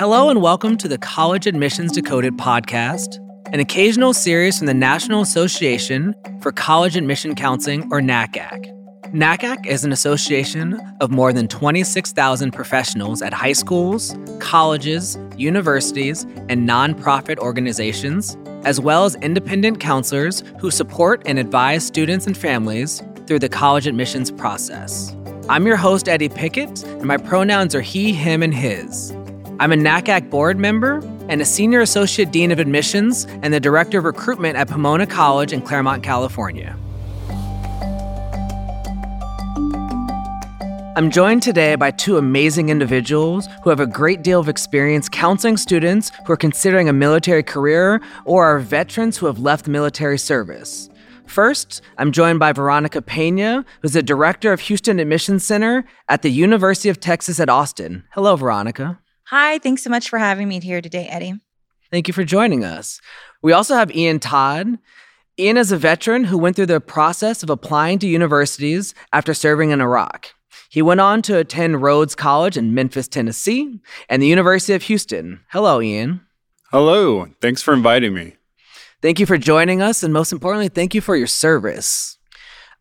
Hello and welcome to the College Admissions Decoded podcast, an occasional series from the National Association for College Admission Counseling, or NACAC. NACAC is an association of more than 26,000 professionals at high schools, colleges, universities, and nonprofit organizations, as well as independent counselors who support and advise students and families through the college admissions process. I'm your host, Eddie Pickett, and my pronouns are he, him, and his. I'm a NACAC board member and a senior associate dean of admissions and the director of recruitment at Pomona College in Claremont, California. I'm joined today by two amazing individuals who have a great deal of experience counseling students who are considering a military career or are veterans who have left military service. First, I'm joined by Veronica Peña, who's the director of Houston Admissions Center at the University of Texas at Austin. Hello, Veronica. Hi, thanks so much for having me here today, Eddie. Thank you for joining us. We also have Ian Todd. Ian is a veteran who went through the process of applying to universities after serving in Iraq. He went on to attend Rhodes College in Memphis, Tennessee, and the University of Houston. Hello, Ian. Hello. Thanks for inviting me. Thank you for joining us, and most importantly, thank you for your service.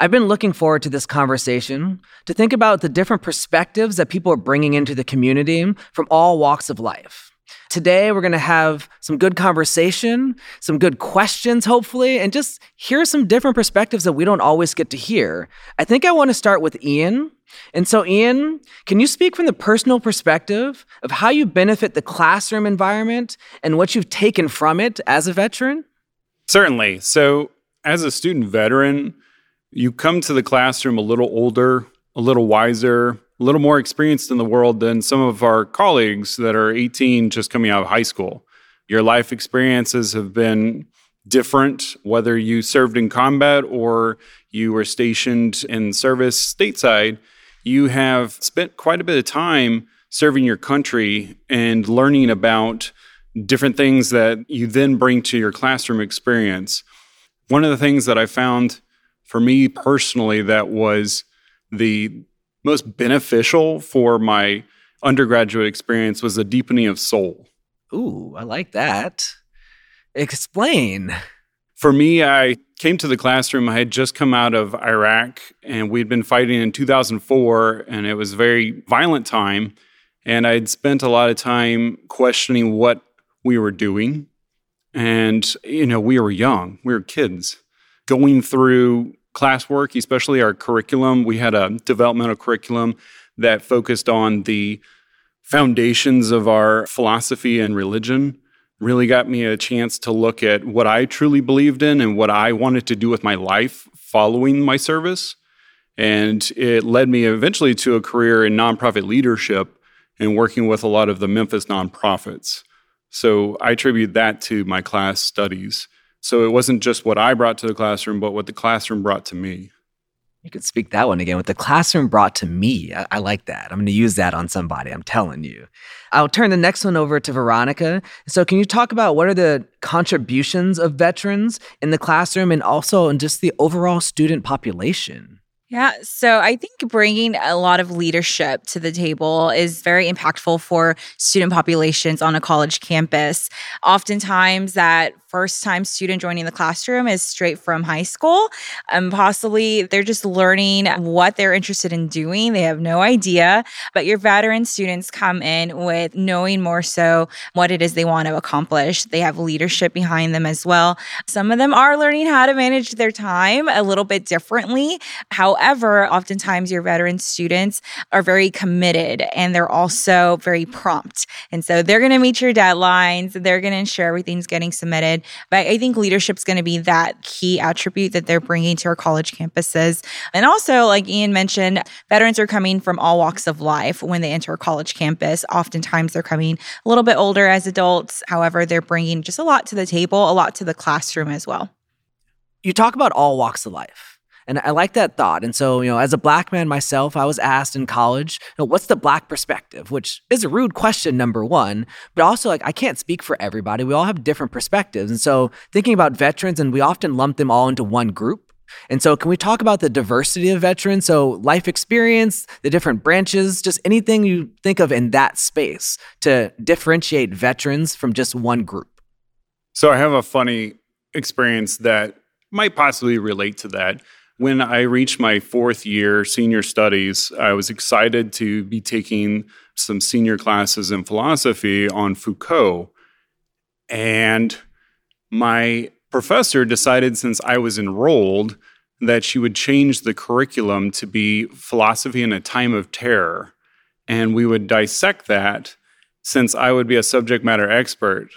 I've been looking forward to this conversation to think about the different perspectives that people are bringing into the community from all walks of life. Today, we're going to have some good conversation, some good questions, hopefully, and just hear some different perspectives that we don't always get to hear. I think I want to start with Ian. And so, Ian, can you speak from the personal perspective of how you benefit the classroom environment and what you've taken from it as a veteran? Certainly. So, as a student veteran, you come to the classroom a little older, a little wiser, a little more experienced in the world than some of our colleagues that are 18 just coming out of high school. Your life experiences have been different, whether you served in combat or you were stationed in service stateside. You have spent quite a bit of time serving your country and learning about different things that you then bring to your classroom experience. One of the things that I found for me personally, that was the most beneficial for my undergraduate experience was the deepening of soul. Ooh, I like that. Explain. For me, I came to the classroom. I had just come out of Iraq and we'd been fighting in 2004, and it was a very violent time. And I'd spent a lot of time questioning what we were doing. And, you know, we were young, we were kids going through classwork, especially our curriculum. We had a developmental curriculum that focused on the foundations of our philosophy and religion. Really got me a chance to look at what I truly believed in and what I wanted to do with my life following my service. And it led me eventually to a career in nonprofit leadership and working with a lot of the Memphis nonprofits. So I attribute that to my class studies. So it wasn't just what I brought to the classroom, but what the classroom brought to me. You could speak that one again. What the classroom brought to me. I, I like that. I'm going to use that on somebody. I'm telling you. I'll turn the next one over to Veronica. So, can you talk about what are the contributions of veterans in the classroom and also in just the overall student population? Yeah. So I think bringing a lot of leadership to the table is very impactful for student populations on a college campus. Oftentimes, that first time student joining the classroom is straight from high school. And possibly they're just learning what they're interested in doing. They have no idea. But your veteran students come in with knowing more so what it is they want to accomplish. They have leadership behind them as well. Some of them are learning how to manage their time a little bit differently. However, oftentimes your veteran students are very committed and they're also very prompt. And so they're going to meet your deadlines. They're going to ensure everything's getting submitted. But I think leadership's going to be that key attribute that they're bringing to our college campuses. And also, like Ian mentioned, veterans are coming from all walks of life when they enter a college campus. Oftentimes, they're coming a little bit older as adults. However, they're bringing just a lot to the table, a lot to the classroom as well. You talk about all walks of life. And I like that thought. And so, you know, as a black man myself, I was asked in college, you know, what's the black perspective? Which is a rude question, number one, but also like I can't speak for everybody. We all have different perspectives. And so thinking about veterans, and we often lump them all into one group. And so, can we talk about the diversity of veterans? So, life experience, the different branches, just anything you think of in that space to differentiate veterans from just one group. So, I have a funny experience that might possibly relate to that. When I reached my fourth year senior studies, I was excited to be taking some senior classes in philosophy on Foucault. And my professor decided, since I was enrolled, that she would change the curriculum to be philosophy in a time of terror. And we would dissect that since I would be a subject matter expert.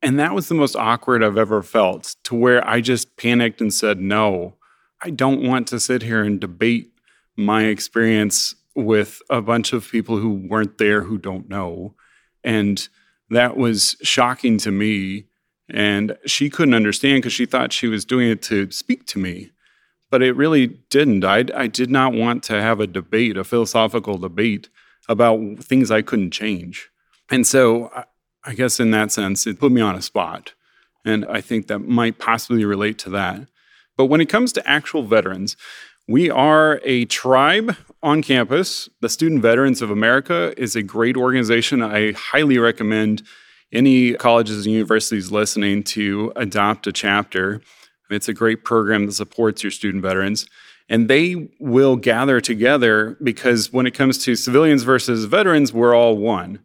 And that was the most awkward I've ever felt, to where I just panicked and said, no, I don't want to sit here and debate my experience with a bunch of people who weren't there who don't know. And that was shocking to me. And she couldn't understand because she thought she was doing it to speak to me. But it really didn't. I, I did not want to have a debate, a philosophical debate about things I couldn't change. And so I, I guess in that sense, it put me on a spot. And I think that might possibly relate to that. But when it comes to actual veterans, we are a tribe on campus. The Student Veterans of America is a great organization. I highly recommend any colleges and universities listening to adopt a chapter. It's a great program that supports your student veterans. And they will gather together because when it comes to civilians versus veterans, we're all one.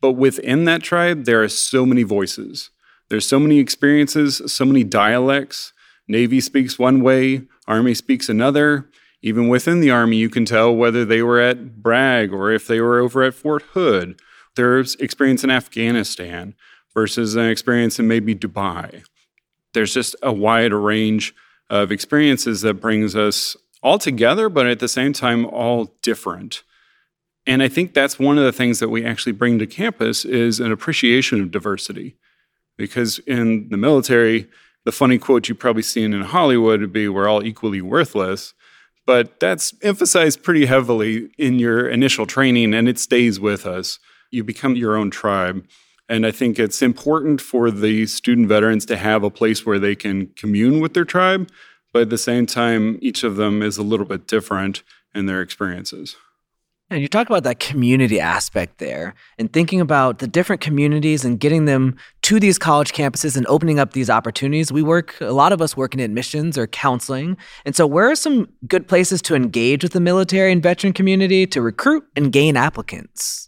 But within that tribe, there are so many voices. There's so many experiences, so many dialects. Navy speaks one way, Army speaks another. Even within the Army, you can tell whether they were at Bragg or if they were over at Fort Hood their experience in Afghanistan versus an experience in maybe Dubai. There's just a wide range of experiences that brings us all together, but at the same time, all different. And I think that's one of the things that we actually bring to campus is an appreciation of diversity. Because in the military, the funny quote you've probably seen in Hollywood would be, we're all equally worthless. But that's emphasized pretty heavily in your initial training, and it stays with us you become your own tribe. And I think it's important for the student veterans to have a place where they can commune with their tribe, but at the same time, each of them is a little bit different in their experiences. And you talk about that community aspect there and thinking about the different communities and getting them to these college campuses and opening up these opportunities. We work, a lot of us work in admissions or counseling. And so, where are some good places to engage with the military and veteran community to recruit and gain applicants?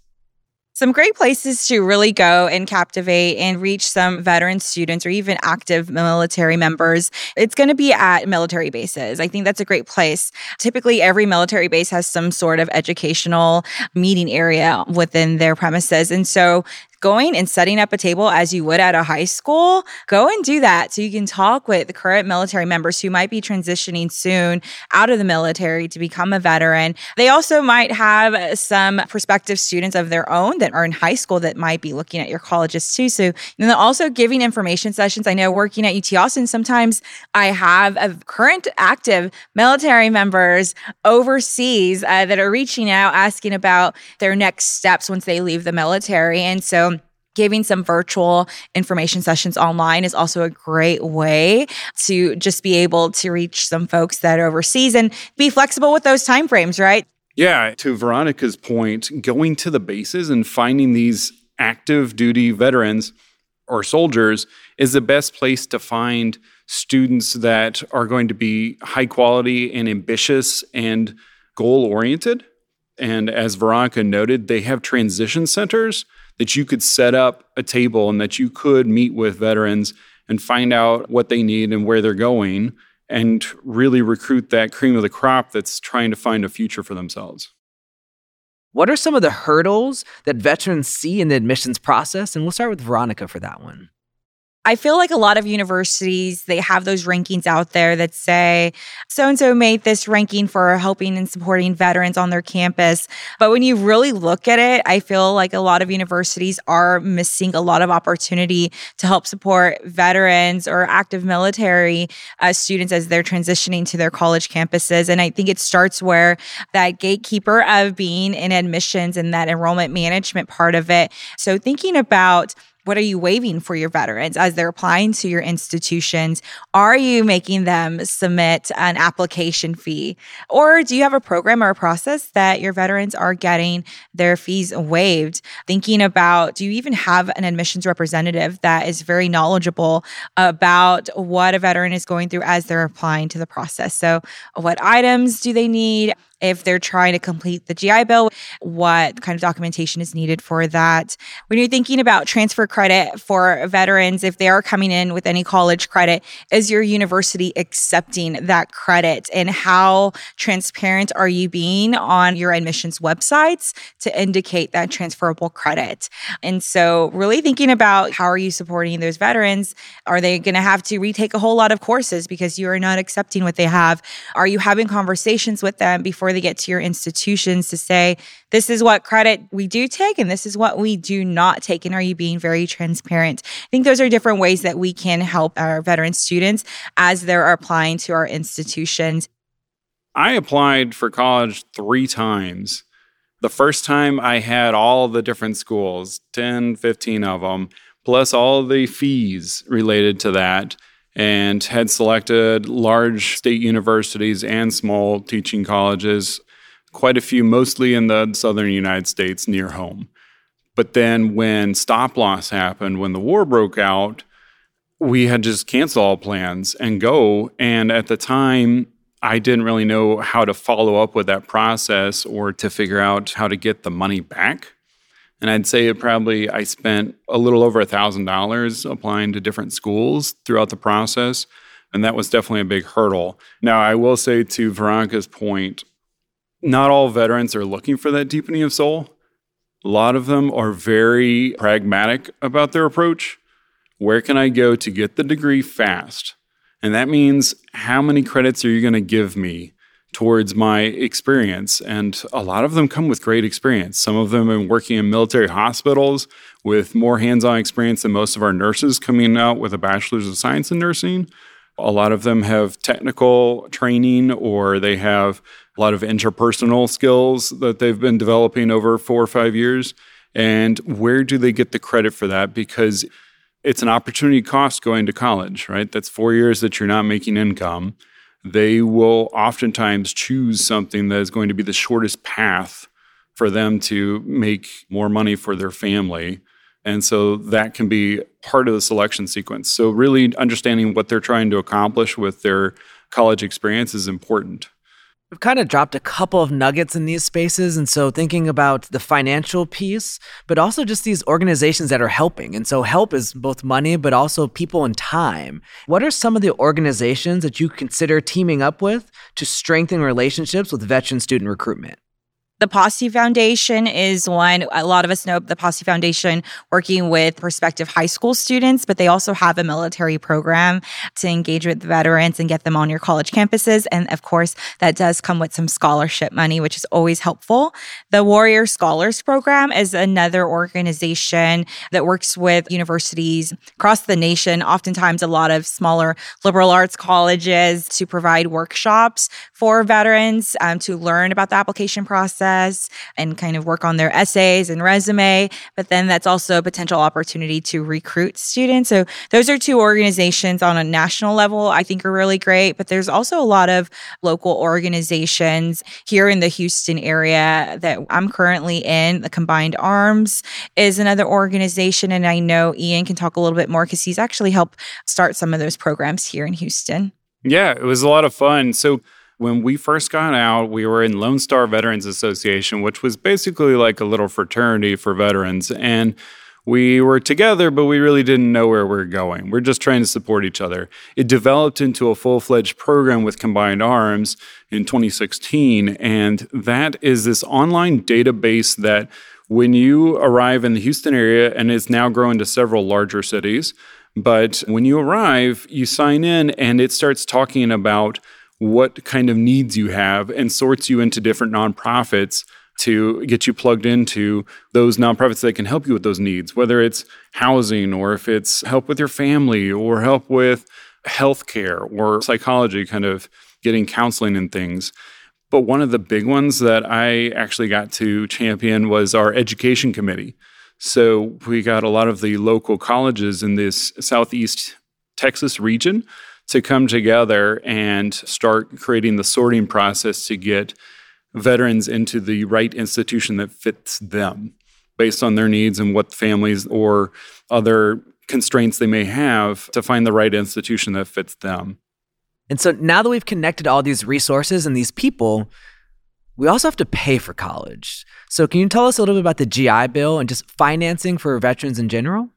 Some great places to really go and captivate and reach some veteran students or even active military members. It's going to be at military bases. I think that's a great place. Typically, every military base has some sort of educational meeting area within their premises. And so going and setting up a table as you would at a high school, go and do that so you can talk with the current military members who might be transitioning soon out of the military to become a veteran. They also might have some prospective students of their own that are in high school that might be looking at your colleges too. So, and then also giving information sessions. I know working at UT Austin, sometimes I have a current active military members overseas uh, that are reaching out asking about their next steps once they leave the military. And so giving some virtual information sessions online is also a great way to just be able to reach some folks that are overseas and be flexible with those timeframes, right? Yeah, to Veronica's point, going to the bases and finding these active duty veterans or soldiers is the best place to find students that are going to be high quality and ambitious and goal oriented. And as Veronica noted, they have transition centers that you could set up a table and that you could meet with veterans and find out what they need and where they're going and really recruit that cream of the crop that's trying to find a future for themselves. What are some of the hurdles that veterans see in the admissions process? And we'll start with Veronica for that one. I feel like a lot of universities, they have those rankings out there that say so and so made this ranking for helping and supporting veterans on their campus. But when you really look at it, I feel like a lot of universities are missing a lot of opportunity to help support veterans or active military uh, students as they're transitioning to their college campuses. And I think it starts where that gatekeeper of being in admissions and that enrollment management part of it. So thinking about what are you waiving for your veterans as they're applying to your institutions? Are you making them submit an application fee? Or do you have a program or a process that your veterans are getting their fees waived? Thinking about do you even have an admissions representative that is very knowledgeable about what a veteran is going through as they're applying to the process? So, what items do they need? If they're trying to complete the GI Bill, what kind of documentation is needed for that. When you're thinking about transfer credit for veterans, if they are coming in with any college credit, is your university accepting that credit? And how transparent are you being on your admissions websites to indicate that transferable credit? And so, really thinking about how are you supporting those veterans? Are they going to have to retake a whole lot of courses because you are not accepting what they have? Are you having conversations with them before? Before they get to your institutions to say, this is what credit we do take and this is what we do not take. And are you being very transparent? I think those are different ways that we can help our veteran students as they're applying to our institutions. I applied for college three times. The first time I had all the different schools, 10, 15 of them, plus all the fees related to that and had selected large state universities and small teaching colleges, quite a few, mostly in the southern United States near home. But then when stop loss happened, when the war broke out, we had just cancel all plans and go. And at the time, I didn't really know how to follow up with that process or to figure out how to get the money back. And I'd say it probably I spent a little over a thousand dollars applying to different schools throughout the process. And that was definitely a big hurdle. Now, I will say to Veronica's point, not all veterans are looking for that deepening of soul. A lot of them are very pragmatic about their approach. Where can I go to get the degree fast? And that means how many credits are you going to give me towards my experience. And a lot of them come with great experience. Some of them have been working in military hospitals with more hands on experience than most of our nurses coming out with a bachelor's of science in nursing. A lot of them have technical training or they have a lot of interpersonal skills that they've been developing over four or five years. And where do they get the credit for that? Because it's an opportunity cost going to college, right? That's four years that you're not making income they will oftentimes choose something that is going to be the shortest path for them to make more money for their family. And so that can be part of the selection sequence. So, really understanding what they're trying to accomplish with their college experience is important. We've kind of dropped a couple of nuggets in these spaces. And so thinking about the financial piece, but also just these organizations that are helping. And so help is both money, but also people and time. What are some of the organizations that you consider teaming up with to strengthen relationships with veteran student recruitment? The Posse Foundation is one. A lot of us know the Posse Foundation working with prospective high school students, but they also have a military program to engage with veterans and get them on your college campuses. And of course, that does come with some scholarship money, which is always helpful. The Warrior Scholars Program is another organization that works with universities across the nation, oftentimes a lot of smaller liberal arts colleges to provide workshops for veterans um, to learn about the application process process and kind of work on their essays and resume. But then that's also a potential opportunity to recruit students. So those are two organizations on a national level I think are really great. But there's also a lot of local organizations here in the Houston area that I'm currently in. The Combined Arms is another organization. And I know Ian can talk a little bit more because he's actually helped start some of those programs here in Houston. Yeah, it was a lot of fun. So when we first got out, we were in Lone Star Veterans Association, which was basically like a little fraternity for veterans. And we were together, but we really didn't know where we are going. We're just trying to support each other. It developed into a full fledged program with Combined Arms in 2016. And that is this online database that when you arrive in the Houston area, and it's now grown to several larger cities, but when you arrive, you sign in and it starts talking about what kind of needs you have and sorts you into different nonprofits to get you plugged into those nonprofits that can help you with those needs, whether it's housing or if it's help with your family or help with healthcare or psychology, kind of getting counseling and things. But one of the big ones that I actually got to champion was our education committee. So we got a lot of the local colleges in this Southeast Texas region to come together and start creating the sorting process to get veterans into the right institution that fits them based on their needs and what families or other constraints they may have to find the right institution that fits them. And so now that we've connected all these resources and these people, we also have to pay for college. So, can you tell us a little bit about the GI Bill and just financing for veterans in general?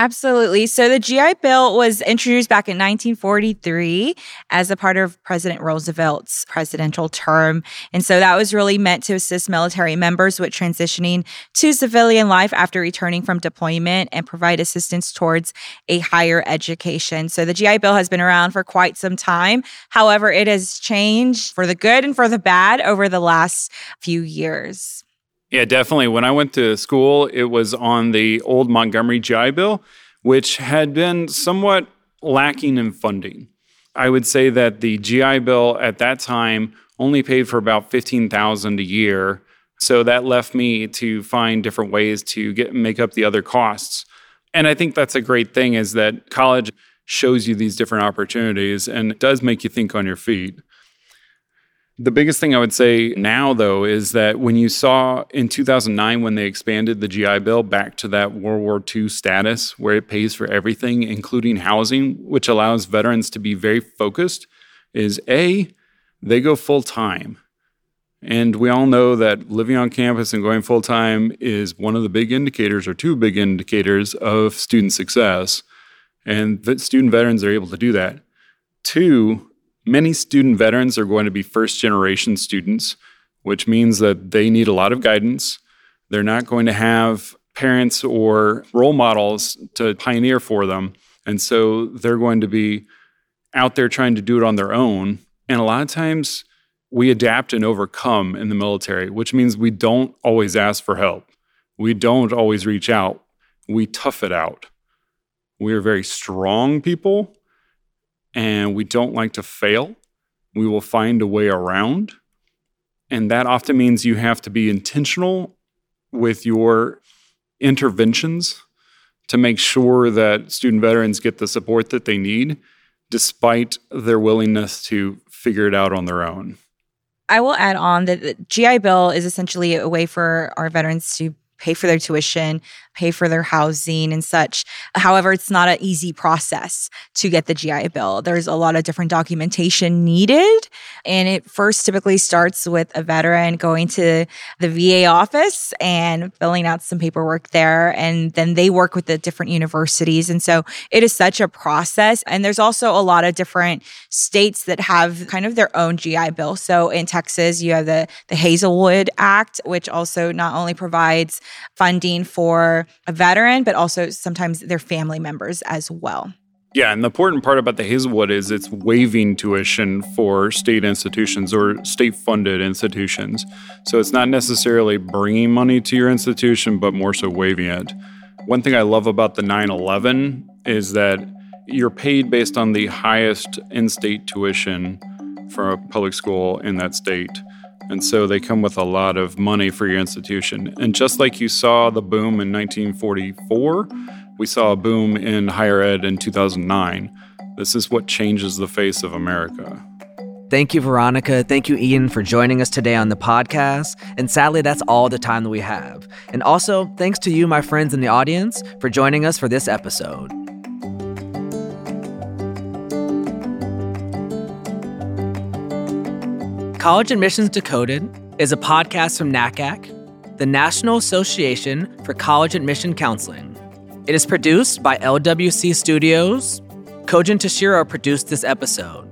Absolutely. So the GI Bill was introduced back in 1943 as a part of President Roosevelt's presidential term. And so that was really meant to assist military members with transitioning to civilian life after returning from deployment and provide assistance towards a higher education. So the GI Bill has been around for quite some time. However, it has changed for the good and for the bad over the last few years. Yeah, definitely. When I went to school, it was on the old Montgomery GI Bill, which had been somewhat lacking in funding. I would say that the GI Bill at that time only paid for about 15,000 a year. So that left me to find different ways to get make up the other costs. And I think that's a great thing is that college shows you these different opportunities and does make you think on your feet. The biggest thing I would say now, though, is that when you saw in 2009 when they expanded the GI Bill back to that World War II status where it pays for everything, including housing, which allows veterans to be very focused, is A, they go full time. And we all know that living on campus and going full time is one of the big indicators or two big indicators of student success. And that student veterans are able to do that. Two, Many student veterans are going to be first generation students, which means that they need a lot of guidance. They're not going to have parents or role models to pioneer for them. And so they're going to be out there trying to do it on their own. And a lot of times we adapt and overcome in the military, which means we don't always ask for help. We don't always reach out. We tough it out. We are very strong people and we don't like to fail, we will find a way around. And that often means you have to be intentional with your interventions to make sure that student veterans get the support that they need, despite their willingness to figure it out on their own. I will add on that the GI Bill is essentially a way for our veterans to pay for their tuition, pay for their housing and such. However, it's not an easy process to get the GI Bill. There's a lot of different documentation needed. And it first typically starts with a veteran going to the VA office and filling out some paperwork there. And then they work with the different universities. And so it is such a process. And there's also a lot of different states that have kind of their own GI Bill. So in Texas, you have the, the Hazelwood Act, which also not only provides funding for a veteran, but also sometimes their family members as well. Yeah, and the important part about the Hazelwood is it's waiving tuition for state institutions or state funded institutions. So it's not necessarily bringing money to your institution, but more so waiving it. One thing I love about the 911 is that you're paid based on the highest in state tuition for a public school in that state. And so they come with a lot of money for your institution. And just like you saw the boom in 1944, we saw a boom in higher ed in 2009. This is what changes the face of America. Thank you, Veronica. Thank you, Ian, for joining us today on the podcast. And sadly, that's all the time that we have. And also, thanks to you, my friends in the audience, for joining us for this episode. College Admissions Decoded is a podcast from NACAC, the National Association for College Admission Counseling. It is produced by LWC Studios. Kojin Tashiro produced this episode.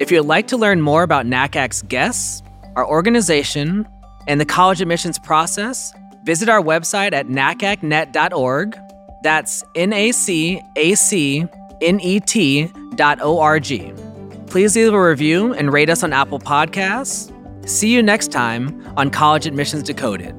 If you'd like to learn more about NACAC's guests, our organization, and the college admissions process, visit our website at nacacnet.org. That's N A C A C N E T dot O R G. Please leave a review and rate us on Apple Podcasts. See you next time on College Admissions Decoded.